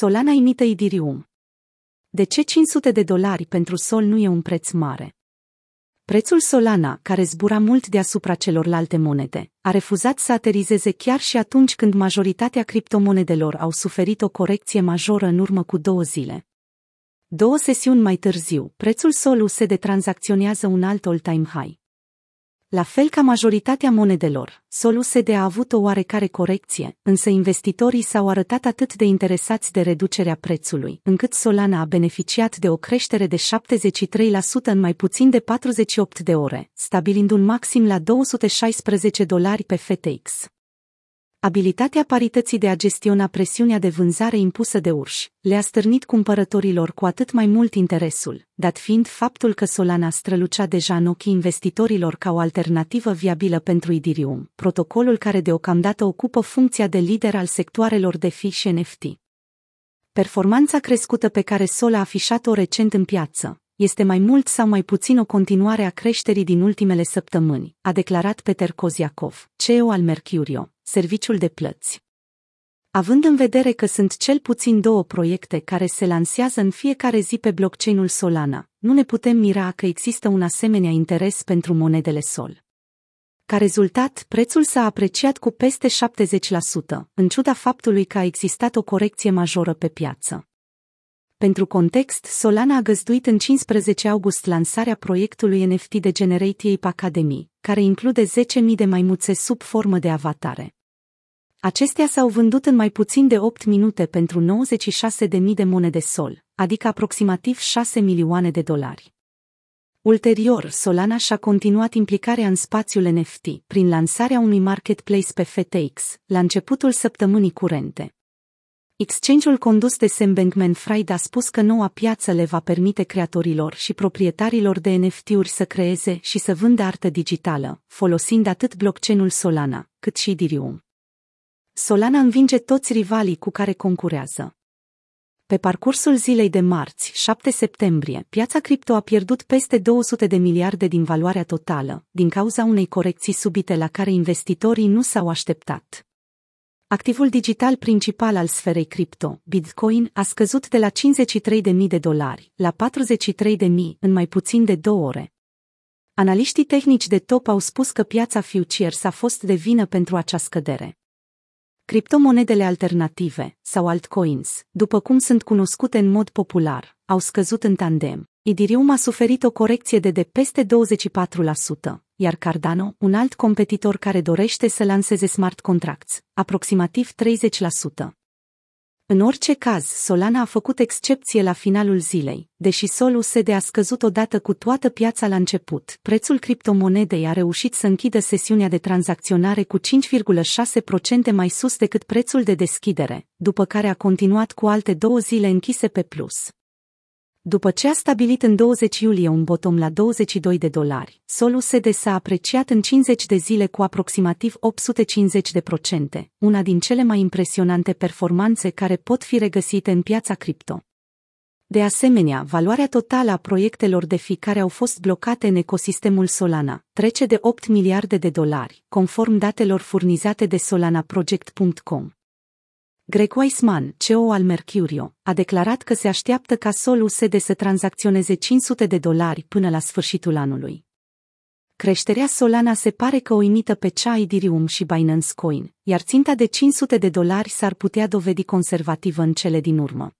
Solana imită Idirium. De ce 500 de dolari pentru Sol nu e un preț mare? Prețul Solana, care zbura mult deasupra celorlalte monede, a refuzat să aterizeze chiar și atunci când majoritatea criptomonedelor au suferit o corecție majoră în urmă cu două zile. Două sesiuni mai târziu, prețul Sol USD tranzacționează un alt all-time high. La fel ca majoritatea monedelor, Sol USD a avut o oarecare corecție, însă investitorii s-au arătat atât de interesați de reducerea prețului, încât Solana a beneficiat de o creștere de 73% în mai puțin de 48 de ore, stabilind un maxim la 216 dolari pe FTX. Abilitatea parității de a gestiona presiunea de vânzare impusă de urși le-a stârnit cumpărătorilor cu atât mai mult interesul, dat fiind faptul că Solana strălucea deja în ochii investitorilor ca o alternativă viabilă pentru Idirium, protocolul care deocamdată ocupă funcția de lider al sectoarelor de fi și NFT. Performanța crescută pe care Sol a afișat-o recent în piață, este mai mult sau mai puțin o continuare a creșterii din ultimele săptămâni, a declarat Peter Koziakov, CEO al Mercurio, serviciul de plăți. Având în vedere că sunt cel puțin două proiecte care se lansează în fiecare zi pe blockchain-ul Solana, nu ne putem mira că există un asemenea interes pentru monedele Sol. Ca rezultat, prețul s-a apreciat cu peste 70%, în ciuda faptului că a existat o corecție majoră pe piață. Pentru context, Solana a găzduit în 15 august lansarea proiectului NFT de Generate Ape Academy, care include 10.000 de maimuțe sub formă de avatare. Acestea s-au vândut în mai puțin de 8 minute pentru 96.000 de monede sol, adică aproximativ 6 milioane de dolari. Ulterior, Solana și-a continuat implicarea în spațiul NFT prin lansarea unui marketplace pe FTX, la începutul săptămânii curente. Exchange-ul condus de Sam Bankman-Fried a spus că noua piață le va permite creatorilor și proprietarilor de NFT-uri să creeze și să vândă artă digitală, folosind atât blockchain-ul Solana, cât și Ethereum. Solana învinge toți rivalii cu care concurează. Pe parcursul zilei de marți, 7 septembrie, piața cripto a pierdut peste 200 de miliarde din valoarea totală, din cauza unei corecții subite la care investitorii nu s-au așteptat. Activul digital principal al sferei cripto, Bitcoin, a scăzut de la 53.000 de dolari la 43.000 în mai puțin de două ore. Analiștii tehnici de top au spus că piața futures a fost de vină pentru acea scădere. Criptomonedele alternative, sau altcoins, după cum sunt cunoscute în mod popular, au scăzut în tandem. Idirium a suferit o corecție de de peste 24%, iar Cardano, un alt competitor care dorește să lanseze smart contracts, aproximativ 30%. În orice caz, Solana a făcut excepție la finalul zilei, deși Sol USD a scăzut odată cu toată piața la început. Prețul criptomonedei a reușit să închidă sesiunea de tranzacționare cu 5,6% mai sus decât prețul de deschidere, după care a continuat cu alte două zile închise pe plus. După ce a stabilit în 20 iulie un bottom la 22 de dolari, Sol USD s-a apreciat în 50 de zile cu aproximativ 850 de procente, una din cele mai impresionante performanțe care pot fi regăsite în piața cripto. De asemenea, valoarea totală a proiectelor de fi care au fost blocate în ecosistemul Solana trece de 8 miliarde de dolari, conform datelor furnizate de solanaproject.com. Greg Weissman, CEO al Mercurio, a declarat că se așteaptă ca Sol USD să tranzacționeze 500 de dolari până la sfârșitul anului. Creșterea Solana se pare că o imită pe cea Ethereum și Binance Coin, iar ținta de 500 de dolari s-ar putea dovedi conservativă în cele din urmă.